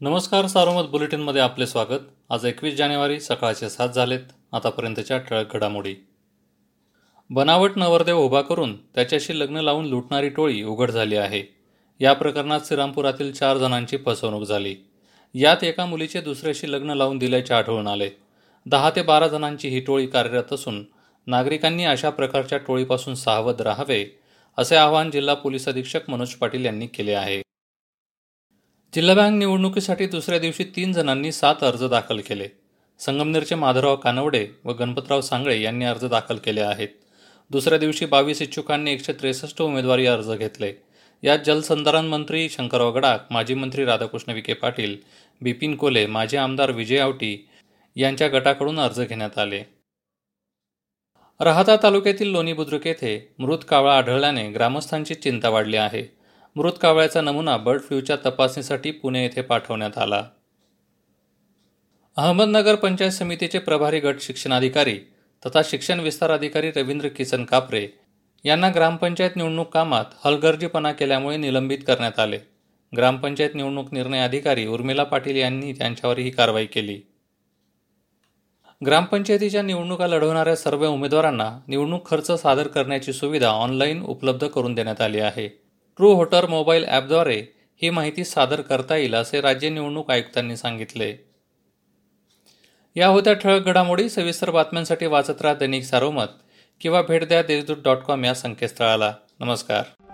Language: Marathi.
नमस्कार सारोमत बुलेटिनमध्ये आपले स्वागत. आज एकवीस जानेवारी सकाळचे सात झालेत. आतापर्यंतच्या ठळक घडामोडी. बनावट नवरदेव उभा करून त्याच्याशी लग्न लावून लुटणारी टोळी उघड झाली आहे. या प्रकरणात श्रीरामपुरातील चार जणांची फसवणूक झाली. यात एका मुलीचे दुसऱ्याशी लग्न लावून दिल्याचे आढळून आले. दहा ते बारा जणांची ही टोळी कार्यरत असून नागरिकांनी अशा प्रकारच्या टोळीपासून सावध राहावे असे आवाहन जिल्हा पोलीस अधीक्षक मनोज पाटील यांनी केले आहे. जिल्हा बँक निवडणुकीसाठी दुसऱ्या दिवशी तीन जणांनी सात अर्ज दाखल केले. संगमनेरचे माधवराव कानवडे व गणपतराव सांगळे यांनी अर्ज दाखल केले आहेत. दुसऱ्या दिवशी बावीस इच्छुकांनी एकशे त्रेसष्ट उमेदवारी अर्ज घेतले. यात जलसंधारण मंत्री शंकरराव गडाख माजी मंत्री राधाकृष्ण विखे पाटील बिपिन कोले माजी आमदार विजय आवटी यांच्या गटाकडून अर्ज घेण्यात आले. राहता तालुक्यातील लोणी बुद्रुक येथे मृत कावळा आढळल्याने ग्रामस्थांची चिंता वाढली आहे. मृत कावळ्याचा नमुना बर्ड फ्लूच्या तपासणीसाठी पुणे येथे पाठवण्यात आला. अहमदनगर पंचायत समितीचे प्रभारी गट शिक्षणाधिकारी तथा शिक्षण विस्तार अधिकारी रवींद्र किसन कापरे यांना ग्रामपंचायत निवडणूक कामात हलगर्जीपणा केल्यामुळे निलंबित करण्यात आले. ग्रामपंचायत निवडणूक निर्णय अधिकारी उर्मिला पाटील यांनी त्यांच्यावर ही कारवाई केली. ग्रामपंचायतीच्या निवडणुका लढवणाऱ्या सर्व उमेदवारांना निवडणूक खर्च सादर करण्याची सुविधा ऑनलाईन उपलब्ध करून देण्यात आली आहे. ट्रू होटर मोबाईल ॲपद्वारे ही माहिती सादर करता येईल असे राज्य निवडणूक आयुक्तांनी सांगितले. या होत्या ठळक घडामोडी सविस्तर बातम्यांसाठी वाचत राहा दैनिक सारोमत किंवा भेट द्या देशदूत डॉट कॉम या संकेतस्थळाला. नमस्कार.